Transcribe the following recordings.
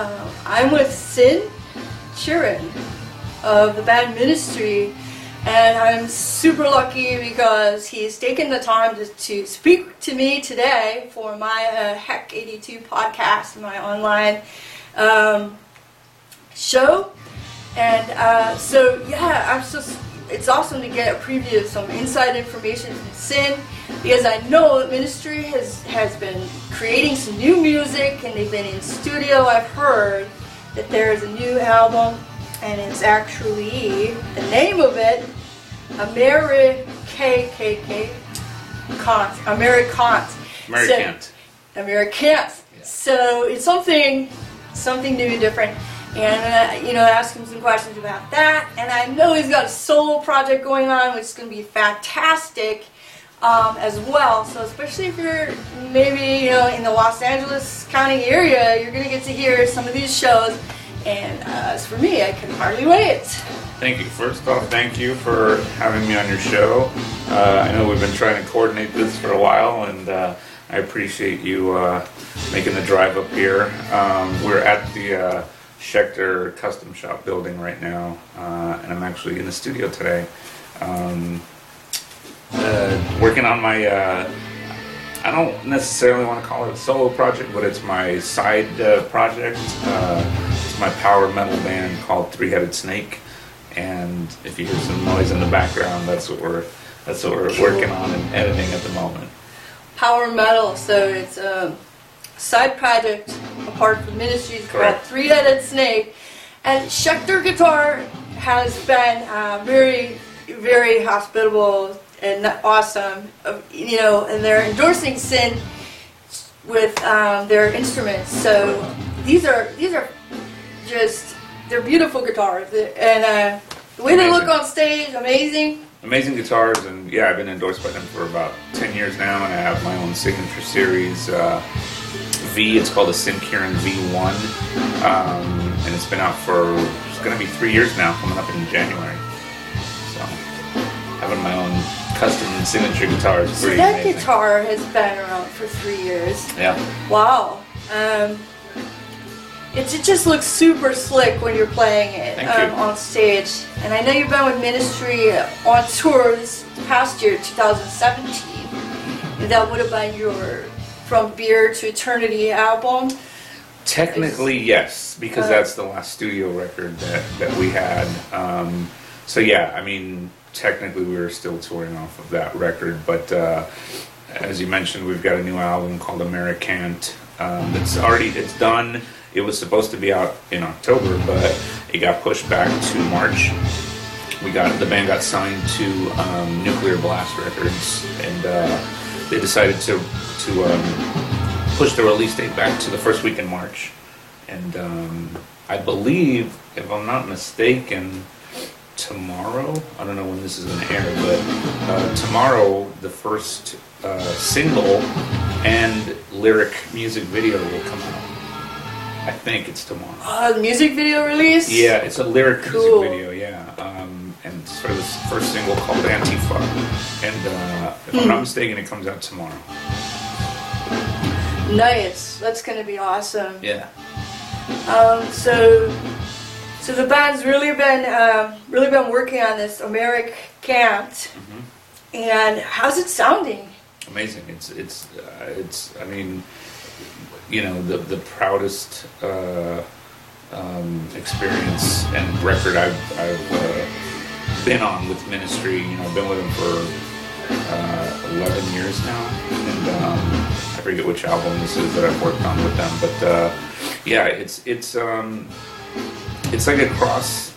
Uh, I'm with Sin Quirin of the band Ministry, and I'm super lucky because he's taken the time to, to speak to me today for my uh, Hek82 podcast, my online um, show. And uh, so, yeah, I'm just, it's awesome to get a preview of some inside information from Sin because I know Ministry has, has been creating some new music and they've been in studio. I've heard that there's a new album and it's actually, the name of it, AmeriKKKant, AmeriKKKant. AmeriKKKant. So, AmeriKKKant. So it's something, something new and different. And, uh, you know, ask him some questions about that. And I know he's got a solo project going on, which is going to be fantastic um, as well. So especially if you're maybe, you know, in the Los Angeles County area, you're to get to hear some of these shows. And uh, as for me, I can hardly wait. Thank you. First off, thank you for having me on your show. Uh, I know we've been trying to coordinate this for a while, and uh, I appreciate you uh, making the drive up here. Um, we're at the uh, Schecter Custom Shop building right now, uh, and I'm actually in the studio today, um, uh, working on my. Uh, I don't necessarily want to call it a solo project, but it's my side uh, project. Uh, it's my power metal band called Three Headed Snake, and if you hear some noise in the background, that's what we're that's what we're working on and editing at the moment. Power metal, so it's a side project apart from ministries called Three Headed Snake. And Schecter Guitar has been uh, very, very hospitable and awesome, you know, and they're endorsing Sin with um, their instruments. So these are these are just they're beautiful guitars, and uh, the way they look on stage, amazing. Amazing guitars, and yeah, I've been endorsed by them for about 10 years now, and I have my own signature series, uh, V. It's called a Sin Quirin V1, um, and it's been out for, it's going to be three years now, coming up in January. So, having my own custom signature guitar is So pretty that amazing. guitar has been around for three years. Yeah, Wow. Um, it, it just looks super slick when you're playing it um, you. on stage. And I know you've been with Ministry on tour this past year, 2017. That would have been your From Beer to Eternity album. Technically, yes, because Uh, that's the last studio record that, that we had. Um, so yeah, I mean, technically we were still touring off of that record, but uh, as you mentioned, we've got a new album called AmeriKKKant. Um, that's already it's done. It was supposed to be out in October, but it got pushed back to March. We got the band got signed to um, Nuclear Blast Records, and uh, they decided to to um, push the release date back to the first week in March. And um, I believe, if I'm not mistaken, tomorrow. I don't know when this is going to air, but uh, tomorrow the first uh, single and lyric music video will come out. I think it's tomorrow. Uh, the music video release? Yeah, it's a lyric Cool. music video. Yeah, um, and it's for this first single called Antifa. And uh, if I'm Hmm. not mistaken, it comes out tomorrow. Nice. That's to be awesome. Yeah. Um, so, so the band's really been um, really been working on this Americ Cant, Mhm. and how's it sounding? amazing. It's it's uh, it's. I mean, you know, the the proudest uh, um, experience and record I've I've uh, been on with Ministry. You know, I've been with them for uh, 11 years now, and um, I forget which album this is that I've worked on with them. But uh, yeah, it's it's um, it's like a cross.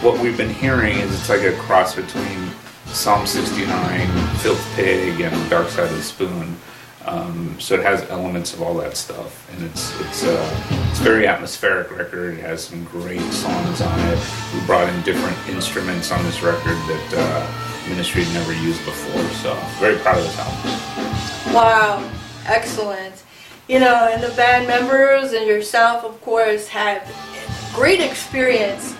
What we've been hearing is it's like a cross between Psalm 69, Filth Pig, and Dark Side of the Spoon. Um, so it has elements of all that stuff, and it's it's uh, it's a very atmospheric record. It has some great songs on it. We brought in different instruments on this record that uh, Ministry had never used before. So very proud of this album. Wow, excellent. You know, and the band members and yourself, of course, have great experience.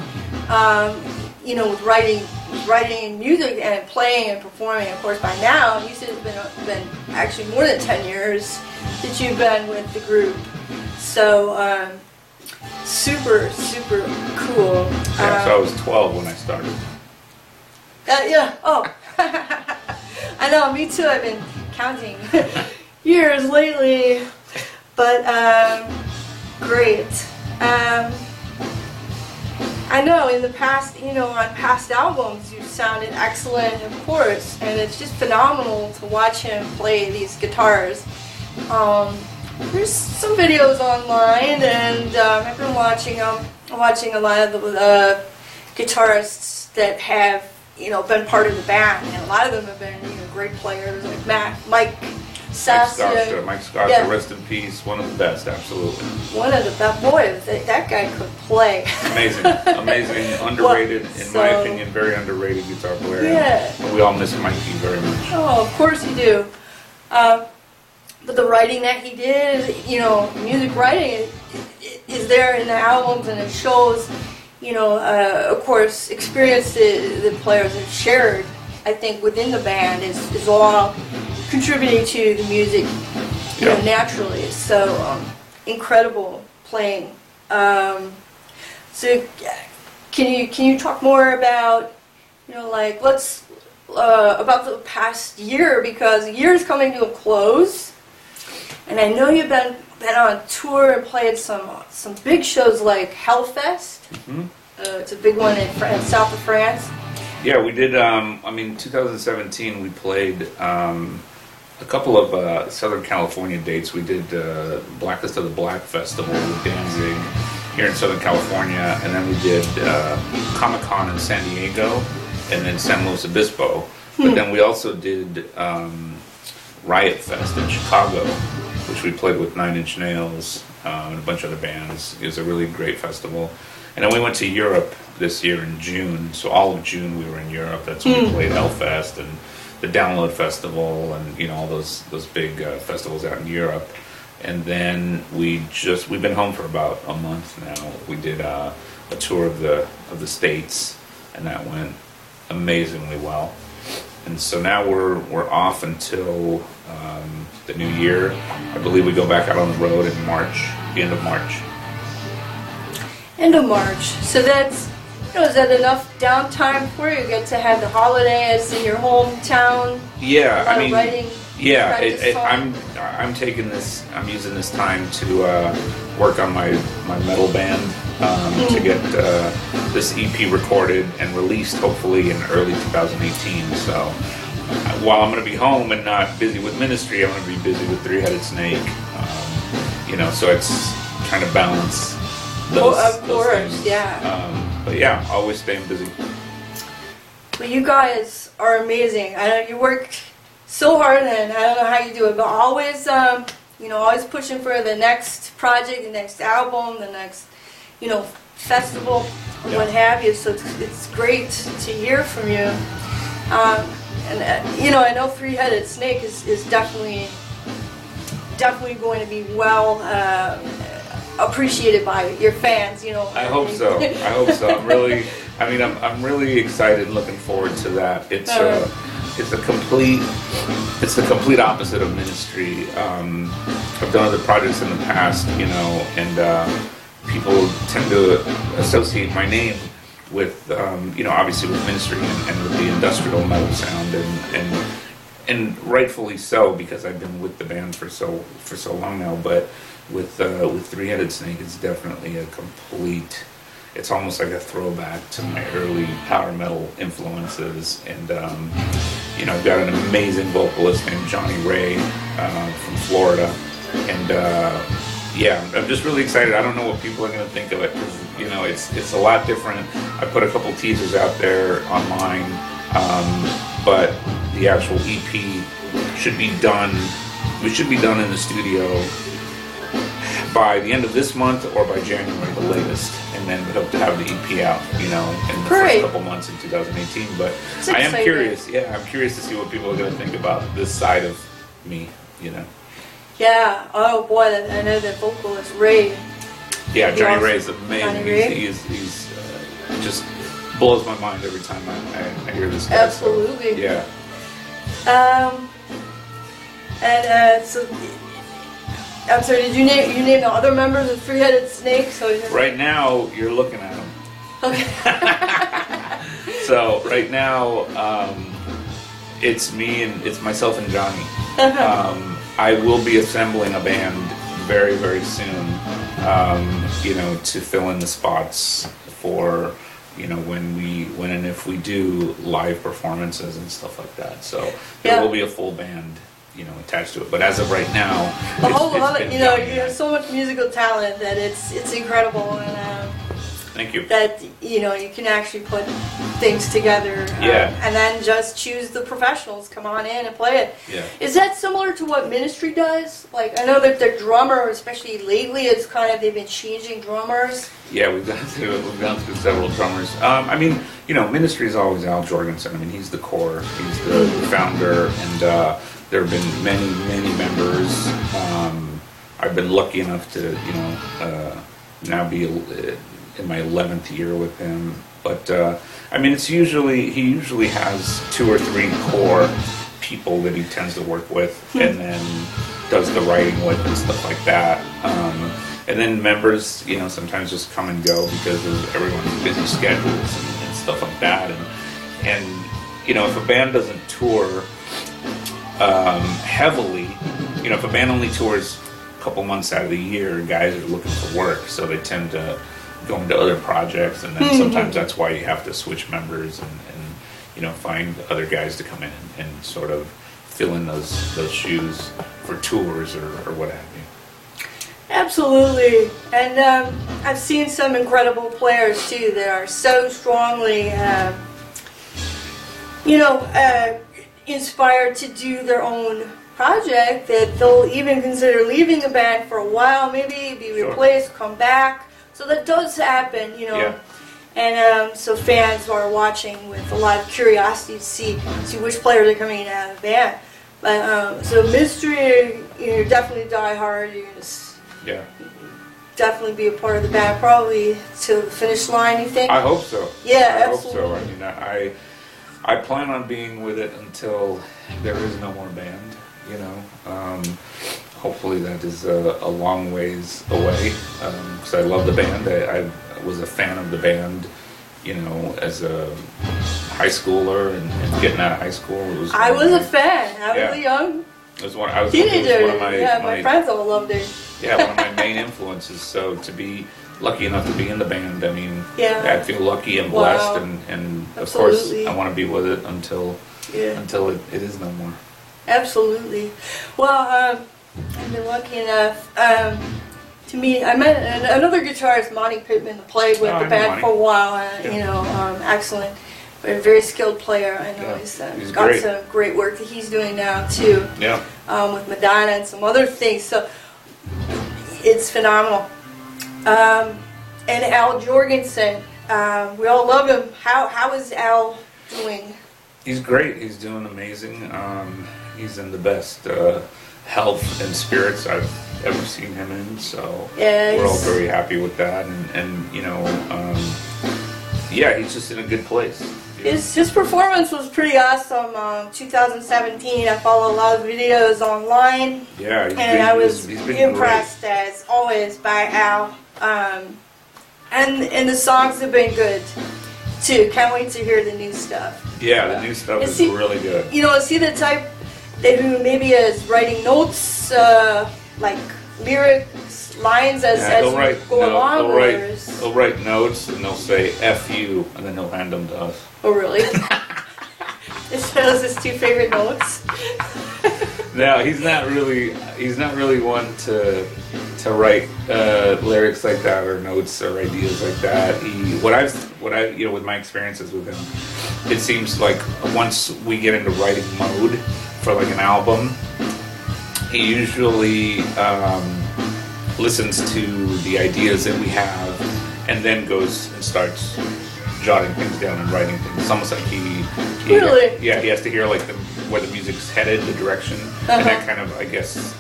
Um, you know, with writing, writing music and playing and performing. Of course, by now you said it's been been actually more than ten years that you've been with the group. So, um, super super cool. Yeah, so I Um, was 12 when I started. Uh, yeah. Oh, I know. Me too. I've been counting years lately, but um, great. Um, I know in the past, you know, on past albums, you sounded excellent, of course, and it's just phenomenal to watch him play these guitars. Um, there's some videos online, and um, I've been watching them, watching a lot of the uh, guitarists that have, you know, been part of the band, and a lot of them have been, you know, great players like Mike Mike Sasson, Mike Scaccia, Yeah. rest in peace, one of the best, absolutely. one of the best boys. That, that guy could play. Amazing, amazing, underrated, in my opinion, very underrated guitar player. Yeah. We all miss Mikey very much. Oh, of course you do. Uh, but the writing that he did, you know, music writing i- i- is there in the albums and it shows, you know, uh, of course, experience the, the players have shared, I think, within the band is, is all contributing to the music, you know, naturally. So, um, incredible playing. Um, so, can you, can you talk more about, you know, like, let's, uh, about the past year because the year is coming to a close, and I know you've been been on tour and played some some big shows like Hellfest. Mhm. Uh, it's a big one in south of France. Yeah, we did. Um, I mean, 2017, we played um, a couple of uh, Southern California dates. We did uh, Blackest of the Black Festival with Danzig here in Southern California, and then we did uh, Comic Con in San Diego, and then San Luis Obispo. But then we also did um, Riot Fest in Chicago, which we played with Nine Inch Nails uh, and a bunch of other bands. It was a really great festival. And then we went to Europe this year in June. So all of June we were in Europe. That's when we played Hellfest and the Download Festival and you know all those those big uh, festivals out in Europe. And then we just we've been home for about a month now. We did uh, a tour of the of the states, and that went amazingly well. And so now we're we're off until um, the new year. I believe we go back out on the road in March, the end of March. End of March. So that's is that enough downtime for you? Get to have the holidays in your hometown. Yeah, I mean, writing. yeah, it, it. I'm I'm taking this. I'm using this time to uh, work on my my metal band um, to get uh, this EP recorded and released, hopefully in early 2018. So. uh, While I'm going to be home and not busy with ministry, I'm going to be busy with Three Headed Snake. Um, you know, so it's trying to balance those. Oh, of those course, things. yeah. Um, but yeah, always staying busy. But you guys are amazing. I know you work so hard, and I don't know how you do it, but always, um, you know, always pushing for the next project, the next album, the next, you know, festival, or what have you. So it's, it's great to hear from you. Um, and uh, you know, I know Three Headed Snake is, is definitely, definitely going to be well. Uh, appreciated by your fans, you know. I hope so. I hope so. I'm really, I mean, I'm, I'm really excited and looking forward to that. It's a, it's a complete, it's the complete opposite of ministry. Um, I've done other projects in the past, you know, and uh, people tend to associate my name with, um, you know, obviously with ministry and, and with the industrial metal sound, and and and rightfully so because I've been with the band for so for so long now. But with uh, with Three Headed Snake, it's definitely a complete. It's almost like a throwback to my early power metal influences, and um, you know I've got an amazing vocalist named Johnny Ray uh, from Florida, and uh, yeah, I'm just really excited. I don't know what people are going to think of it because you know it's it's a lot different. I put a couple teasers out there online, um, but the actual EP should be done. We should be done in the studio by the end of this month or by January, the latest, and then we hope to have the EP out, you know, in the Great. first couple months in 2018. But I am exciting. curious. Yeah, I'm curious to see what people are going to think about this side of me. You know. Yeah. Oh boy, I know that vocalist Ray. Yeah, Johnny also- Ray is amazing. Johnny He's, he's, he's uh, just blows my mind every time I, I, I hear this guy. so, Absolutely. yeah. Um, and uh, so I'm sorry. Did you name you name the other members of Three Headed Snake? So you- Right now, you're looking at them. Okay. So right now, um, it's me and it's myself and Johnny. Um, I will be assembling a band very, very soon. Um, you know, to fill in the spots for you know when we when and if we do live performances and stuff like that. So there Yeah. will be a full band. You know, attached to it, but as of right now, a whole lot of you know you have so much musical talent that it's it's incredible and um, Thank you. that you know you can actually put things together um, Yeah. and then just choose the professionals come on in and play it Yeah. is that similar to what ministry does like i know that their drummer especially lately it's kind of they've been changing drummers Yeah, we've gone through we've gone through several drummers. Um, I mean, you know, ministry is always Al Jourgensen. I mean, he's the core, he's the founder, and uh, there have been many, many members. Um, I've been lucky enough to, you know, uh, now be uh, in my eleventh year with him. But uh, I mean, it's usually he usually has two or three core people that he tends to work with, and then does the writing with and stuff like that. Um, and then members, you know, sometimes just come and go because of everyone's busy schedules and, and stuff like that. And and you know, if a band doesn't tour um, heavily, you know, if a band only tours a couple months out of the year, guys are looking for work, so they tend to go into other projects, and then sometimes that's why you have to switch members and, and you know find other guys to come in and, and sort of fill in those those shoes for tours or, or what have you. absolutely and um, i've seen some incredible players too that are so strongly um, you know uh, inspired to do their own project that they'll even consider leaving a band for a while maybe be Sure. replaced come back so that does happen you know Yeah. And um, so fans are watching with a lot of curiosity to see see which players are coming out of the band. But um, so mystery, you're definitely die hard. You're gonna Yeah, definitely be a part of the band, probably to the finish line. You think? I hope so. Yeah, I hope so. absolutely. I mean, I I plan on being with it until there is no more band. You know, um, hopefully that is a, a long ways away because I love the band. I, I was a fan of the band. You know, as a high schooler and, and getting out of high school, it was. I was a fan. I Yeah. was a young It was one. I was, it was teenager. one of my, yeah, my, my friends all loved it. yeah, one of my main influences. So to be lucky enough to be in the band, I mean, Yeah. I feel lucky and Wow. blessed, and, and of course, I want to be with it until Yeah. until it, it is no more. Absolutely. Well, um, I've been lucky enough um, to meet. I met an- another guitarist, Monte Pittman, who played with Oh, the band Monte. for a while. And, Yeah. You know, um, excellent, but a very skilled player. I know Yeah, he's, uh, he's got great. some great work that he's doing now too, Yeah, um, with Madonna and some other things. So it's phenomenal. Um, and Al Jourgensen, um, we all love him. How how is Al doing? he's great. He's doing amazing. Um, he's in the best uh, health and spirits I've ever seen him in. So Yeah, we're all very happy with that, and, and you know, um, yeah, he's just in a good place. His, his performance was pretty awesome. Um, 2017, I follow a lot of videos online, yeah, he's and been, I was he's been impressed as always by Al. Um, and and the songs have been good too. Can't wait to hear the new stuff. Yeah, the new stuff And is see- really good. You know, is he the type that who maybe is writing notes uh, like lyrics, lines as, Yeah, as they'll write, go no, along, they'll write, they'll write notes and they'll say "f you" and then he'll hand them to us. Oh really? is those his two favorite notes? No, he's not really. He's not really one to to write uh, lyrics like that or notes or ideas like that. He, what I've, what I, you know, with my experiences with him, it seems like once we get into writing mode for like an album, he usually um, listens to the ideas that we have and then goes and starts jotting things down and writing things. It's almost like he, he Really? yeah, he has to hear like the, where the music's headed, the direction, Uh-huh. and that kind of, I guess,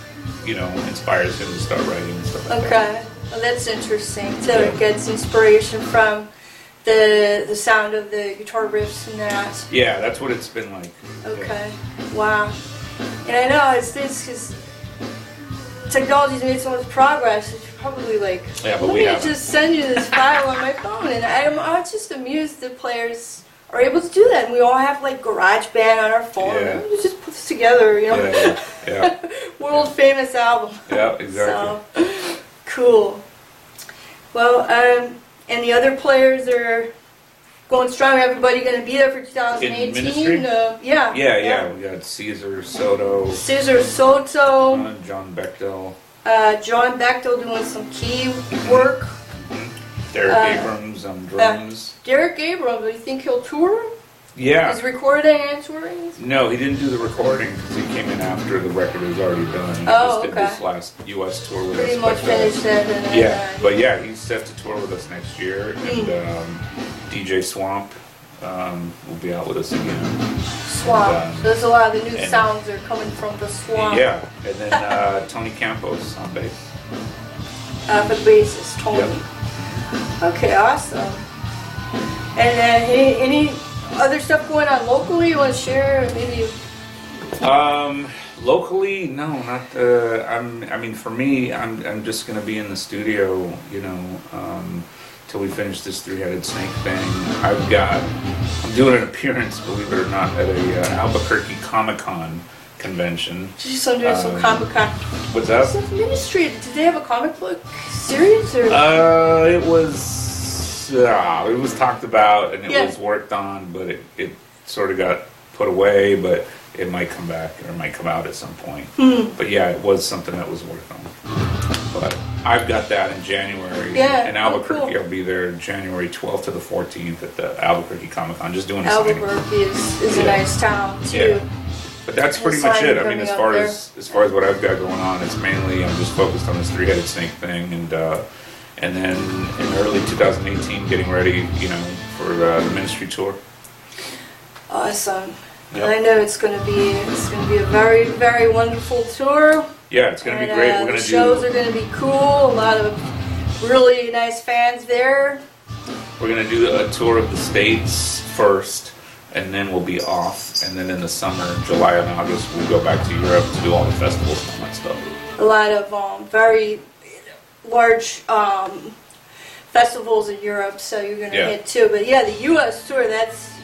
you know, inspires him to start writing and stuff like that. Okay, well that's interesting. So Yeah. it gets inspiration from the the sound of the guitar riffs and that. Yeah, that's what it's been like. Yeah. Okay, wow. And I know it's this because technology's made so much progress. It's probably like, Yeah, but let we me haven't. just send you this file on my phone, and I'm, I'm just amused that players are able to do that. And we all have like GarageBand on our phone. Yeah. We just put this together, you know, Yeah, yeah, world famous album. yeah, exactly. So cool. Well, um, and the other players are going strong. Everybody going to be there for 2018. Uh, yeah. Yeah, yeah. We got Cesar Soto, Cesar Soto, uh, John Bechdel, uh, John Bechdel doing some key work. Derek Uh, Abrams on drums. Derek Abrams, do you think he'll tour? yeah. He's recording and touring? No, he didn't do the recording because he came in after the record was already done. He Oh, just did okay. this last U.S. tour with Pretty us. much uh, finished it. Yeah, uh, but yeah, he's set to tour with us next year, and Hmm. um, DJ Swamp um, will be out with us again. Swamp. and, um, There's a lot of the new and- sounds are coming from the swamp. Yeah, and then uh, Tony Campos on bass. Uh, for the bassist, Tony. Okay, awesome. And uh, any, any other stuff going on locally you want to share? Maybe Um, locally, no, not. Uh, I'm. I mean, for me, I'm. I'm just gonna be in the studio, you know, um, till we finish this three-headed snake thing. I've got. I'm doing an appearance, believe it or not, at a uh, Albuquerque Comic Con convention. just under some Um, comic con. What's that? What's Ministry? Did they have a comic book series or? Uh, it was. Uh, it was talked about and it Yeah. was worked on, but it, it sort of got put away. But it might come back or it might come out at some point. Hmm. But yeah, it was something that was worth on. But I've got that in January. Yeah, In oh, Albuquerque, cool. I'll be there January 12th to the 14th at the Albuquerque Comic Con, just doing a. Albuquerque is, is a Yeah. nice town too. Yeah. But that's pretty much it. I mean, as far as as far as what I've got going on, it's mainly I'm just focused on this three-headed snake thing, and uh, and then in early 2018, getting ready, you know, for uh, the ministry tour. Awesome. Yep. And I know it's going to be it's going to be a very very wonderful tour. Yeah, it's gonna be great. uh, We're gonna the shows are going to be cool. A lot of really nice fans there. we're gonna do a tour of the states first, and then we'll be off, and then in the summer, July and August, we'll go back to Europe to do all the festivals and all that stuff. A lot of um, very large um, festivals in Europe, so you're going to Yeah. hit too. But yeah, the U.S. tour that's,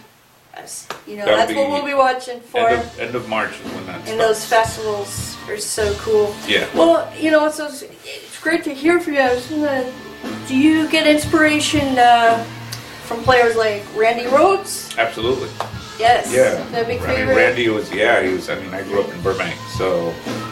that's you know That'll that's what be we'll be watching for. End of, end of March is when that And those starts. festivals are so cool. Yeah. Well, you know, it's, it's great to hear from you. I was gonna, do you get inspiration uh, from players like Randy Rhoads? Absolutely. Yes. Yeah. The big I mean, favorite. Randy was, yeah, he was, I mean, I grew up in Burbank, so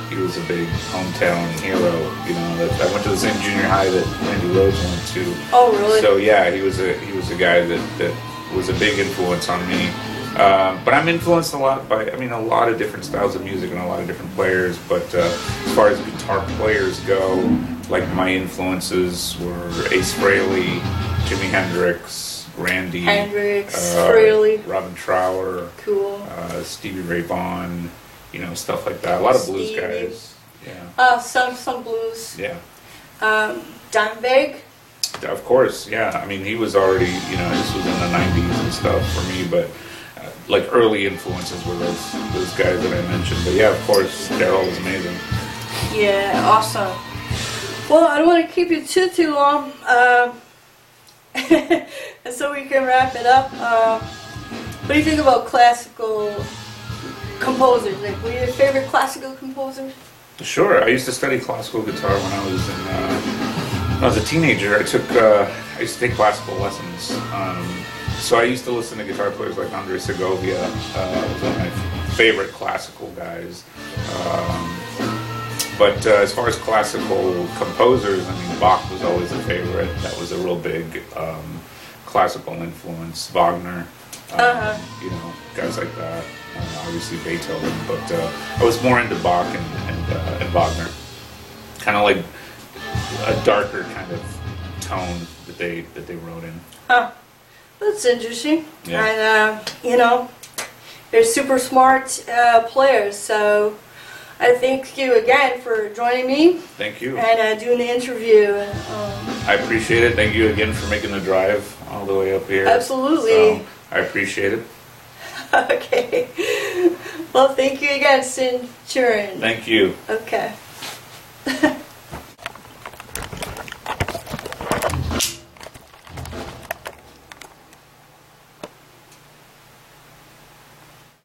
he was a big hometown hero, you know, that, I went to the same junior high that Randy Rhoads went to. Oh, really? So yeah, he was a, he was a guy that, that was a big influence on me. Um, but I'm influenced a lot by, I mean, a lot of different styles of music and a lot of different players. But uh, as far as guitar players go, like my influences were Ace Frehley, Jimi Hendrix, Randy, Hendrix, uh, Frehley. Robin Trower, cool. uh, Stevie Ray Vaughan, you know, stuff like that. A lot of blues Stevie. guys. Yeah, Uh, some some blues. yeah. Um, Dimebag. Of course, yeah. I mean, he was already, you know, this was in the '90s and stuff for me, but uh, like early influences were those those guys that I mentioned. But yeah, of course, Darrell was amazing. Yeah, awesome. Well, I don't want to keep you too too long, and so we can wrap it up. Uh, what do you think about classical composers? Like, what are your favorite classical composers? Sure, I used to study classical guitar when I was in uh, was a teenager. I took uh, I used to take classical lessons. Um, so I used to listen to guitar players like Andre Segovia. Uh, was one of my favorite classical guys. Um, but uh, as far as classical composers, I mean Bach was always a favorite. That was a real big um, classical influence. Wagner, um, Uh-huh. you know, guys like that. Uh, obviously Beethoven, but uh, I was more into Bach and and, uh, and Wagner. Kind of like a darker kind of tone that they that they wrote in. Huh. That's interesting. Yeah. And, uh, you know, they're super smart uh, players, so I thank you again for joining me Thank you. and uh, doing the interview. Um, I appreciate it. Thank you again for making the drive all the way up here. Absolutely. So, I appreciate it. okay. Well, thank you again, Centurion. Thank you. Okay.